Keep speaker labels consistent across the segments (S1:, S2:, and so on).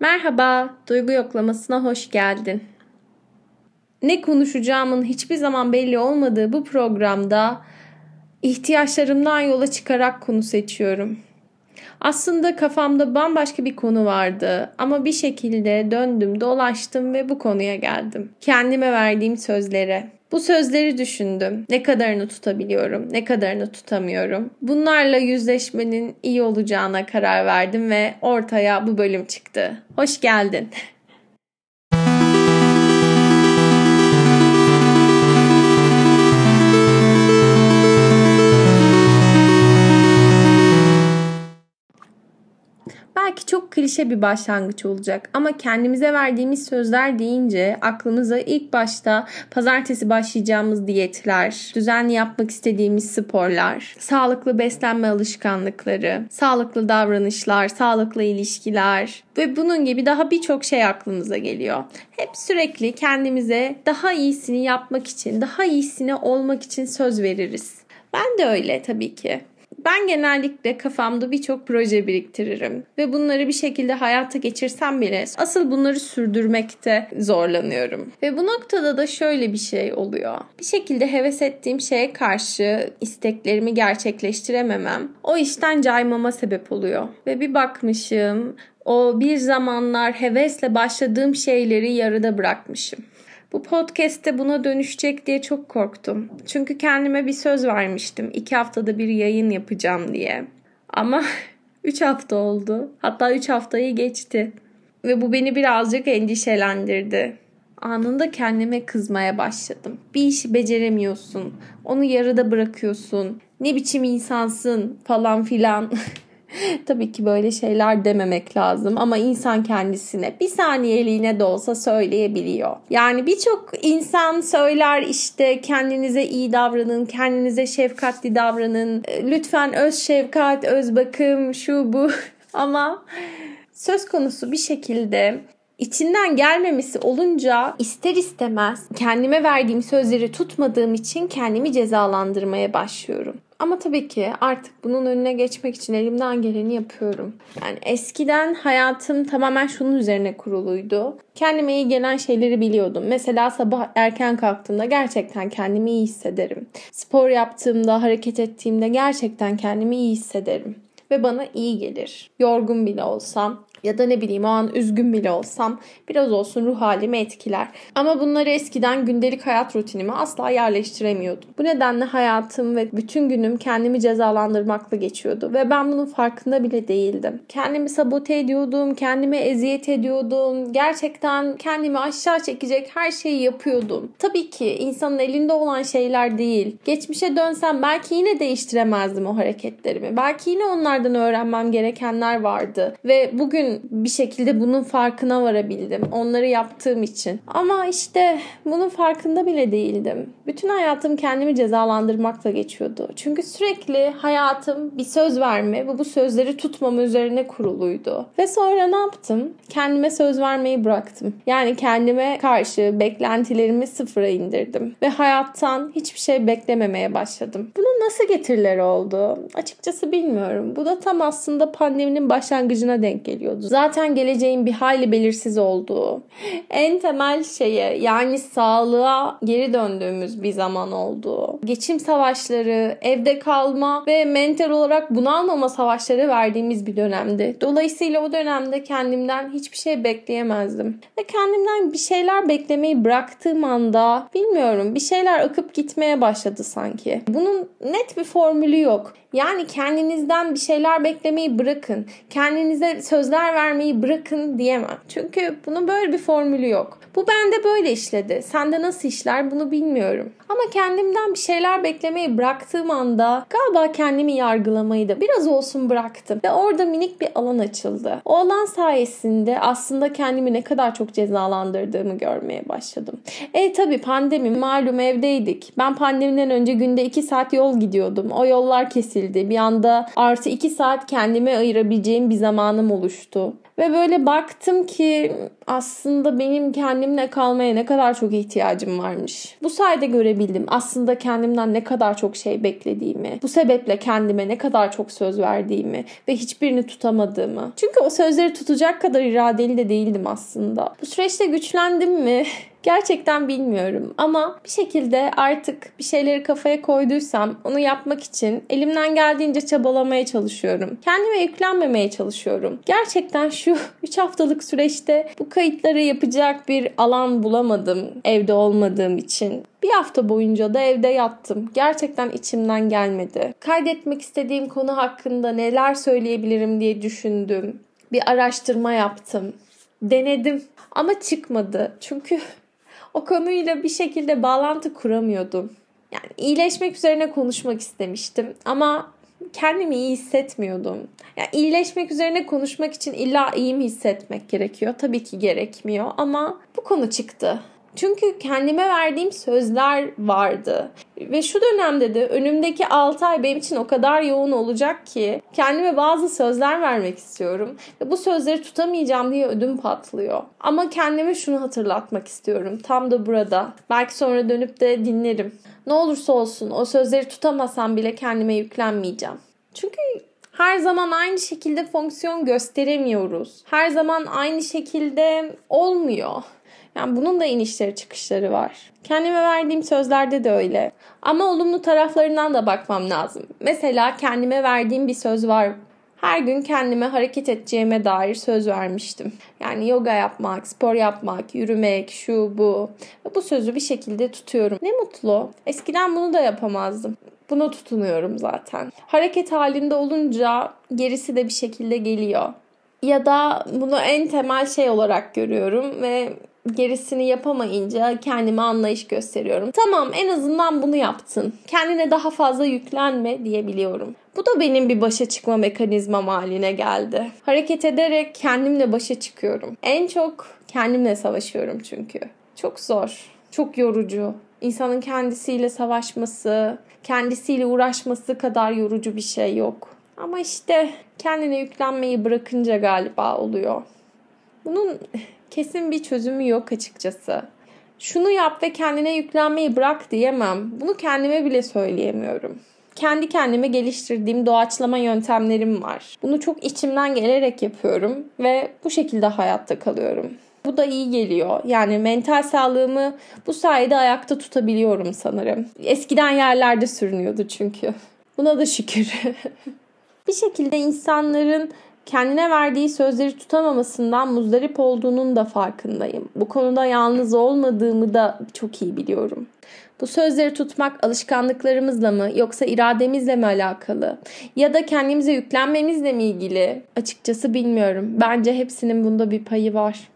S1: Merhaba, duygu yoklamasına hoş geldin. Ne konuşacağımın hiçbir zaman belli olmadığı bu programda ihtiyaçlarımdan yola çıkarak konu seçiyorum. Aslında kafamda bambaşka bir konu vardı ama bir şekilde döndüm, dolaştım ve bu konuya geldim. Kendime verdiğim sözlere. Bu sözleri düşündüm. Ne kadarını tutabiliyorum, ne kadarını tutamıyorum. Bunlarla yüzleşmenin iyi olacağına karar verdim ve ortaya bu bölüm çıktı. Hoş geldin. Belki çok klişe bir başlangıç olacak ama kendimize verdiğimiz sözler deyince aklımıza ilk başta pazartesi başlayacağımız diyetler, düzenli yapmak istediğimiz sporlar, sağlıklı beslenme alışkanlıkları, sağlıklı davranışlar, sağlıklı ilişkiler ve bunun gibi daha birçok şey aklımıza geliyor. Hep sürekli kendimize daha iyisini yapmak için, daha iyisini olmak için söz veririz. Ben de öyle tabii ki. Ben genellikle kafamda birçok proje biriktiririm ve bunları bir şekilde hayata geçirsem bile asıl bunları sürdürmekte zorlanıyorum. Ve bu noktada da şöyle bir şey oluyor. Bir şekilde heves ettiğim şeye karşı isteklerimi gerçekleştirememem o işten caymama sebep oluyor. Ve bir bakmışım o bir zamanlar hevesle başladığım şeyleri yarıda bırakmışım. Bu podcast'te buna dönüşecek diye çok korktum. Çünkü kendime bir söz vermiştim. iki haftada bir yayın yapacağım diye. Ama 3 hafta oldu. Hatta 3 haftayı geçti. Ve bu beni birazcık endişelendirdi. Anında kendime kızmaya başladım. Bir işi beceremiyorsun. Onu yarıda bırakıyorsun. Ne biçim insansın falan filan. Tabii ki böyle şeyler dememek lazım ama insan kendisine bir saniyeliğine de olsa söyleyebiliyor. Yani birçok insan söyler işte kendinize iyi davranın, kendinize şefkatli davranın, lütfen öz şefkat, öz bakım, şu bu ama söz konusu bir şekilde içinden gelmemesi olunca ister istemez kendime verdiğim sözleri tutmadığım için kendimi cezalandırmaya başlıyorum. Ama tabii ki artık bunun önüne geçmek için elimden geleni yapıyorum. Yani eskiden hayatım tamamen şunun üzerine kuruluydu. Kendime iyi gelen şeyleri biliyordum. Mesela sabah erken kalktığımda gerçekten kendimi iyi hissederim. Spor yaptığımda, hareket ettiğimde gerçekten kendimi iyi hissederim ve bana iyi gelir. Yorgun bile olsam ya da ne bileyim o an üzgün bile olsam biraz olsun ruh halimi etkiler. Ama bunları eskiden gündelik hayat rutinime asla yerleştiremiyordum. Bu nedenle hayatım ve bütün günüm kendimi cezalandırmakla geçiyordu ve ben bunun farkında bile değildim. Kendimi sabote ediyordum, kendime eziyet ediyordum. Gerçekten kendimi aşağı çekecek her şeyi yapıyordum. Tabii ki insanın elinde olan şeyler değil. Geçmişe dönsem belki yine değiştiremezdim o hareketlerimi. Belki yine onlardan öğrenmem gerekenler vardı ve bugün bir şekilde bunun farkına varabildim. Onları yaptığım için. Ama işte bunun farkında bile değildim. Bütün hayatım kendimi cezalandırmakla geçiyordu. Çünkü sürekli hayatım bir söz verme ve bu sözleri tutmama üzerine kuruluydu. Ve sonra ne yaptım? Kendime söz vermeyi bıraktım. Yani kendime karşı beklentilerimi sıfıra indirdim. Ve hayattan hiçbir şey beklememeye başladım. Bunun nasıl getirileri oldu? Açıkçası bilmiyorum. Bu da tam aslında pandeminin başlangıcına denk geliyordu oldu. Zaten geleceğin bir hayli belirsiz olduğu, en temel şeye yani sağlığa geri döndüğümüz bir zaman oldu. Geçim savaşları, evde kalma ve mental olarak bunalmama savaşları verdiğimiz bir dönemdi. Dolayısıyla o dönemde kendimden hiçbir şey bekleyemezdim. Ve kendimden bir şeyler beklemeyi bıraktığım anda bilmiyorum bir şeyler akıp gitmeye başladı sanki. Bunun net bir formülü yok. Yani kendinizden bir şeyler beklemeyi bırakın. Kendinize sözler vermeyi bırakın diyemem. Çünkü bunun böyle bir formülü yok. Bu bende böyle işledi. Sende nasıl işler bunu bilmiyorum. Ama kendimden bir şeyler beklemeyi bıraktığım anda galiba kendimi yargılamayı da biraz olsun bıraktım. Ve orada minik bir alan açıldı. O alan sayesinde aslında kendimi ne kadar çok cezalandırdığımı görmeye başladım. E tabi pandemi malum evdeydik. Ben pandemiden önce günde 2 saat yol gidiyordum. O yollar kesildi. Bir anda artı 2 saat kendime ayırabileceğim bir zamanım oluştu. Ve böyle baktım ki aslında benim kendimle kalmaya ne kadar çok ihtiyacım varmış. Bu sayede görebildim aslında kendimden ne kadar çok şey beklediğimi. Bu sebeple kendime ne kadar çok söz verdiğimi ve hiçbirini tutamadığımı. Çünkü o sözleri tutacak kadar iradeli de değildim aslında. Bu süreçte güçlendim mi? Gerçekten bilmiyorum ama bir şekilde artık bir şeyleri kafaya koyduysam onu yapmak için elimden geldiğince çabalamaya çalışıyorum. Kendime yüklenmemeye çalışıyorum. Gerçekten şu 3 haftalık süreçte bu kayıtları yapacak bir alan bulamadım evde olmadığım için. Bir hafta boyunca da evde yattım. Gerçekten içimden gelmedi. Kaydetmek istediğim konu hakkında neler söyleyebilirim diye düşündüm. Bir araştırma yaptım. Denedim ama çıkmadı. Çünkü o konuyla bir şekilde bağlantı kuramıyordum. Yani iyileşmek üzerine konuşmak istemiştim ama kendimi iyi hissetmiyordum. Yani iyileşmek üzerine konuşmak için illa iyi mi hissetmek gerekiyor? Tabii ki gerekmiyor ama bu konu çıktı. Çünkü kendime verdiğim sözler vardı. Ve şu dönemde de önümdeki 6 ay benim için o kadar yoğun olacak ki kendime bazı sözler vermek istiyorum. Ve bu sözleri tutamayacağım diye ödüm patlıyor. Ama kendime şunu hatırlatmak istiyorum. Tam da burada. Belki sonra dönüp de dinlerim. Ne olursa olsun o sözleri tutamasam bile kendime yüklenmeyeceğim. Çünkü her zaman aynı şekilde fonksiyon gösteremiyoruz. Her zaman aynı şekilde olmuyor. Yani bunun da inişleri çıkışları var. Kendime verdiğim sözlerde de öyle. Ama olumlu taraflarından da bakmam lazım. Mesela kendime verdiğim bir söz var. Her gün kendime hareket edeceğime dair söz vermiştim. Yani yoga yapmak, spor yapmak, yürümek, şu bu. Bu sözü bir şekilde tutuyorum. Ne mutlu. Eskiden bunu da yapamazdım. Buna tutunuyorum zaten. Hareket halinde olunca gerisi de bir şekilde geliyor. Ya da bunu en temel şey olarak görüyorum ve gerisini yapamayınca kendime anlayış gösteriyorum. Tamam en azından bunu yaptın. Kendine daha fazla yüklenme diyebiliyorum. Bu da benim bir başa çıkma mekanizmam haline geldi. Hareket ederek kendimle başa çıkıyorum. En çok kendimle savaşıyorum çünkü. Çok zor, çok yorucu. İnsanın kendisiyle savaşması, kendisiyle uğraşması kadar yorucu bir şey yok. Ama işte kendine yüklenmeyi bırakınca galiba oluyor. Bunun kesin bir çözümü yok açıkçası. Şunu yap ve kendine yüklenmeyi bırak diyemem. Bunu kendime bile söyleyemiyorum. Kendi kendime geliştirdiğim doğaçlama yöntemlerim var. Bunu çok içimden gelerek yapıyorum ve bu şekilde hayatta kalıyorum. Bu da iyi geliyor. Yani mental sağlığımı bu sayede ayakta tutabiliyorum sanırım. Eskiden yerlerde sürünüyordu çünkü. Buna da şükür. bir şekilde insanların kendine verdiği sözleri tutamamasından muzdarip olduğunun da farkındayım. Bu konuda yalnız olmadığımı da çok iyi biliyorum. Bu sözleri tutmak alışkanlıklarımızla mı yoksa irademizle mi alakalı? Ya da kendimize yüklenmemizle mi ilgili? Açıkçası bilmiyorum. Bence hepsinin bunda bir payı var.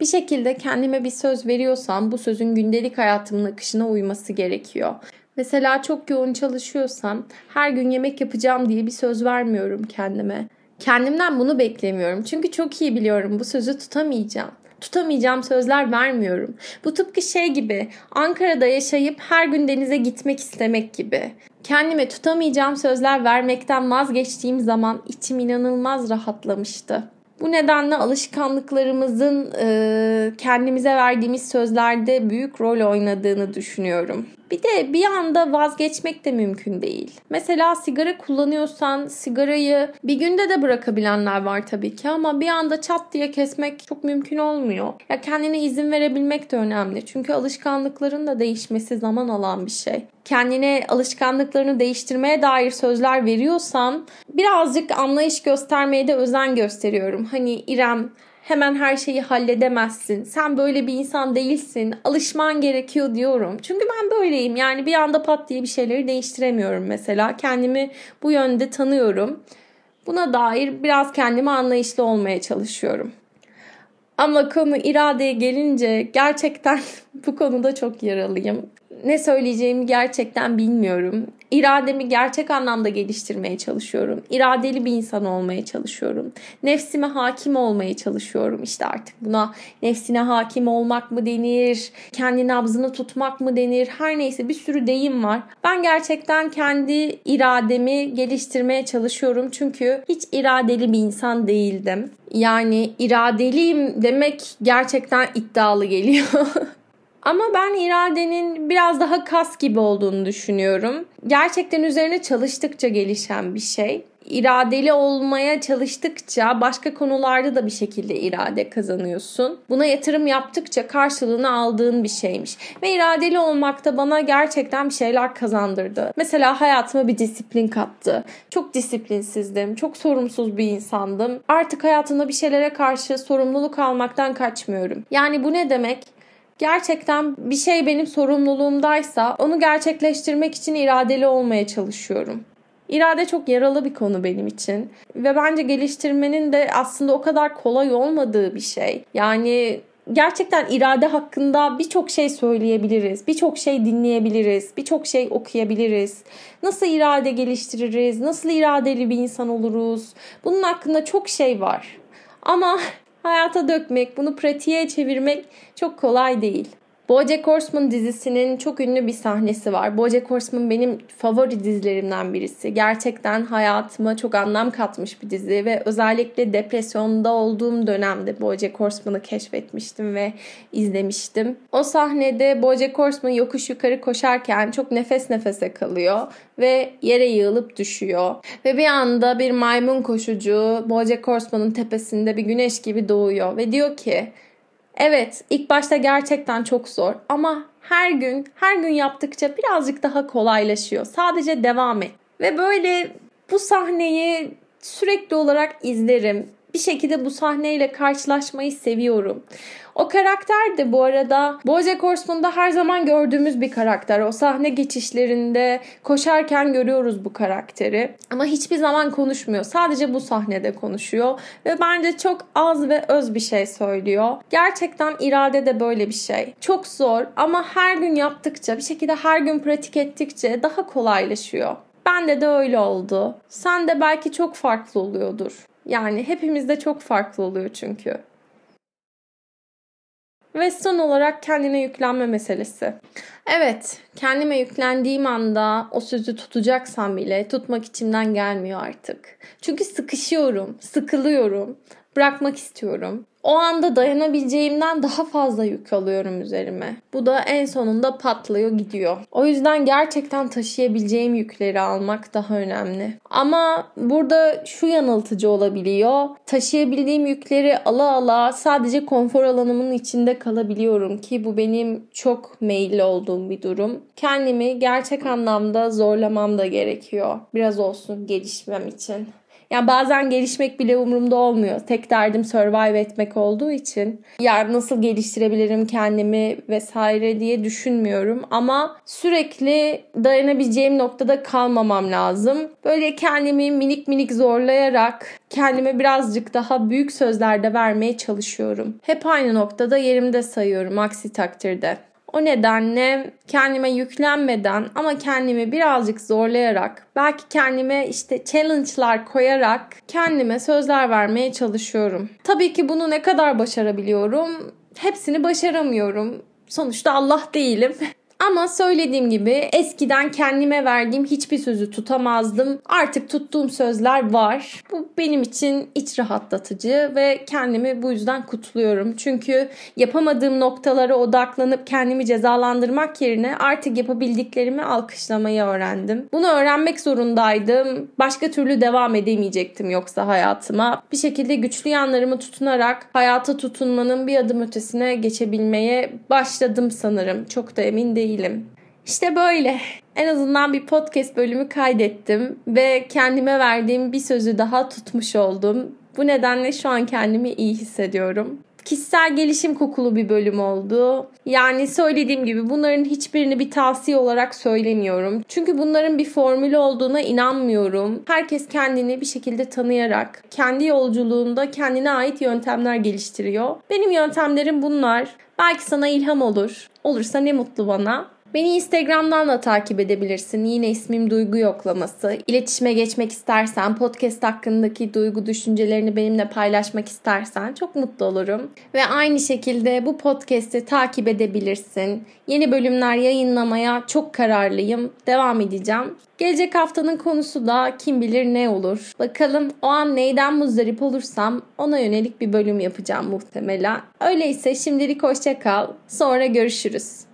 S1: Bir şekilde kendime bir söz veriyorsam bu sözün gündelik hayatımın akışına uyması gerekiyor. Mesela çok yoğun çalışıyorsam her gün yemek yapacağım diye bir söz vermiyorum kendime. Kendimden bunu beklemiyorum. Çünkü çok iyi biliyorum bu sözü tutamayacağım. Tutamayacağım sözler vermiyorum. Bu tıpkı şey gibi Ankara'da yaşayıp her gün denize gitmek istemek gibi. Kendime tutamayacağım sözler vermekten vazgeçtiğim zaman içim inanılmaz rahatlamıştı. Bu nedenle alışkanlıklarımızın e, kendimize verdiğimiz sözlerde büyük rol oynadığını düşünüyorum. Bir de bir anda vazgeçmek de mümkün değil. Mesela sigara kullanıyorsan sigarayı bir günde de bırakabilenler var tabii ki ama bir anda çat diye kesmek çok mümkün olmuyor. Ya kendine izin verebilmek de önemli. Çünkü alışkanlıkların da değişmesi zaman alan bir şey. Kendine alışkanlıklarını değiştirmeye dair sözler veriyorsan birazcık anlayış göstermeye de özen gösteriyorum. Hani İrem hemen her şeyi halledemezsin. Sen böyle bir insan değilsin. Alışman gerekiyor diyorum. Çünkü ben böyleyim. Yani bir anda pat diye bir şeyleri değiştiremiyorum mesela. Kendimi bu yönde tanıyorum. Buna dair biraz kendime anlayışlı olmaya çalışıyorum. Ama konu iradeye gelince gerçekten Bu konuda çok yaralıyım. Ne söyleyeceğimi gerçekten bilmiyorum. İrademi gerçek anlamda geliştirmeye çalışıyorum. İradeli bir insan olmaya çalışıyorum. Nefsime hakim olmaya çalışıyorum. İşte artık buna nefsine hakim olmak mı denir? Kendi nabzını tutmak mı denir? Her neyse bir sürü deyim var. Ben gerçekten kendi irademi geliştirmeye çalışıyorum. Çünkü hiç iradeli bir insan değildim. Yani iradeliyim demek gerçekten iddialı geliyor. Ama ben iradenin biraz daha kas gibi olduğunu düşünüyorum. Gerçekten üzerine çalıştıkça gelişen bir şey. İradeli olmaya çalıştıkça başka konularda da bir şekilde irade kazanıyorsun. Buna yatırım yaptıkça karşılığını aldığın bir şeymiş. Ve iradeli olmak da bana gerçekten bir şeyler kazandırdı. Mesela hayatıma bir disiplin kattı. Çok disiplinsizdim, çok sorumsuz bir insandım. Artık hayatımda bir şeylere karşı sorumluluk almaktan kaçmıyorum. Yani bu ne demek? Gerçekten bir şey benim sorumluluğumdaysa onu gerçekleştirmek için iradeli olmaya çalışıyorum. İrade çok yaralı bir konu benim için ve bence geliştirmenin de aslında o kadar kolay olmadığı bir şey. Yani gerçekten irade hakkında birçok şey söyleyebiliriz, birçok şey dinleyebiliriz, birçok şey okuyabiliriz. Nasıl irade geliştiririz, nasıl iradeli bir insan oluruz? Bunun hakkında çok şey var. Ama hayata dökmek, bunu pratiğe çevirmek çok kolay değil. BoJack Horseman dizisinin çok ünlü bir sahnesi var. BoJack Horseman benim favori dizilerimden birisi. Gerçekten hayatıma çok anlam katmış bir dizi ve özellikle depresyonda olduğum dönemde BoJack Horseman'ı keşfetmiştim ve izlemiştim. O sahnede BoJack Horseman yokuş yukarı koşarken çok nefes nefese kalıyor ve yere yığılıp düşüyor. Ve bir anda bir maymun koşucu BoJack Horseman'ın tepesinde bir güneş gibi doğuyor ve diyor ki Evet, ilk başta gerçekten çok zor ama her gün, her gün yaptıkça birazcık daha kolaylaşıyor. Sadece devam et. Ve böyle bu sahneyi sürekli olarak izlerim. Bir şekilde bu sahneyle karşılaşmayı seviyorum. O karakter de bu arada Bojack Horseman'da her zaman gördüğümüz bir karakter. O sahne geçişlerinde koşarken görüyoruz bu karakteri. Ama hiçbir zaman konuşmuyor. Sadece bu sahnede konuşuyor. Ve bence çok az ve öz bir şey söylüyor. Gerçekten irade de böyle bir şey. Çok zor ama her gün yaptıkça, bir şekilde her gün pratik ettikçe daha kolaylaşıyor. Bende de öyle oldu. Sen de belki çok farklı oluyordur. Yani hepimizde çok farklı oluyor çünkü. Ve son olarak kendine yüklenme meselesi. Evet, kendime yüklendiğim anda o sözü tutacaksam bile tutmak içimden gelmiyor artık. Çünkü sıkışıyorum, sıkılıyorum, bırakmak istiyorum o anda dayanabileceğimden daha fazla yük alıyorum üzerime. Bu da en sonunda patlıyor gidiyor. O yüzden gerçekten taşıyabileceğim yükleri almak daha önemli. Ama burada şu yanıltıcı olabiliyor. Taşıyabildiğim yükleri ala ala sadece konfor alanımın içinde kalabiliyorum ki bu benim çok meyilli olduğum bir durum. Kendimi gerçek anlamda zorlamam da gerekiyor. Biraz olsun gelişmem için. Yani bazen gelişmek bile umurumda olmuyor. Tek derdim survive etmek olduğu için. Yani nasıl geliştirebilirim kendimi vesaire diye düşünmüyorum. Ama sürekli dayanabileceğim noktada kalmamam lazım. Böyle kendimi minik minik zorlayarak kendime birazcık daha büyük sözlerde vermeye çalışıyorum. Hep aynı noktada yerimde sayıyorum aksi takdirde. O nedenle kendime yüklenmeden ama kendimi birazcık zorlayarak, belki kendime işte challenge'lar koyarak kendime sözler vermeye çalışıyorum. Tabii ki bunu ne kadar başarabiliyorum? Hepsini başaramıyorum. Sonuçta Allah değilim. Ama söylediğim gibi eskiden kendime verdiğim hiçbir sözü tutamazdım. Artık tuttuğum sözler var. Bu benim için iç rahatlatıcı ve kendimi bu yüzden kutluyorum. Çünkü yapamadığım noktalara odaklanıp kendimi cezalandırmak yerine artık yapabildiklerimi alkışlamayı öğrendim. Bunu öğrenmek zorundaydım. Başka türlü devam edemeyecektim yoksa hayatıma. Bir şekilde güçlü yanlarımı tutunarak hayata tutunmanın bir adım ötesine geçebilmeye başladım sanırım. Çok da emin değilim değilim. İşte böyle. En azından bir podcast bölümü kaydettim ve kendime verdiğim bir sözü daha tutmuş oldum. Bu nedenle şu an kendimi iyi hissediyorum kişisel gelişim kokulu bir bölüm oldu. Yani söylediğim gibi bunların hiçbirini bir tavsiye olarak söylemiyorum. Çünkü bunların bir formülü olduğuna inanmıyorum. Herkes kendini bir şekilde tanıyarak kendi yolculuğunda kendine ait yöntemler geliştiriyor. Benim yöntemlerim bunlar. Belki sana ilham olur. Olursa ne mutlu bana. Beni Instagram'dan da takip edebilirsin. Yine ismim Duygu Yoklaması. İletişime geçmek istersen, podcast hakkındaki duygu düşüncelerini benimle paylaşmak istersen çok mutlu olurum. Ve aynı şekilde bu podcast'i takip edebilirsin. Yeni bölümler yayınlamaya çok kararlıyım. Devam edeceğim. Gelecek haftanın konusu da kim bilir ne olur. Bakalım o an neyden muzdarip olursam ona yönelik bir bölüm yapacağım muhtemelen. Öyleyse şimdilik hoşça kal. Sonra görüşürüz.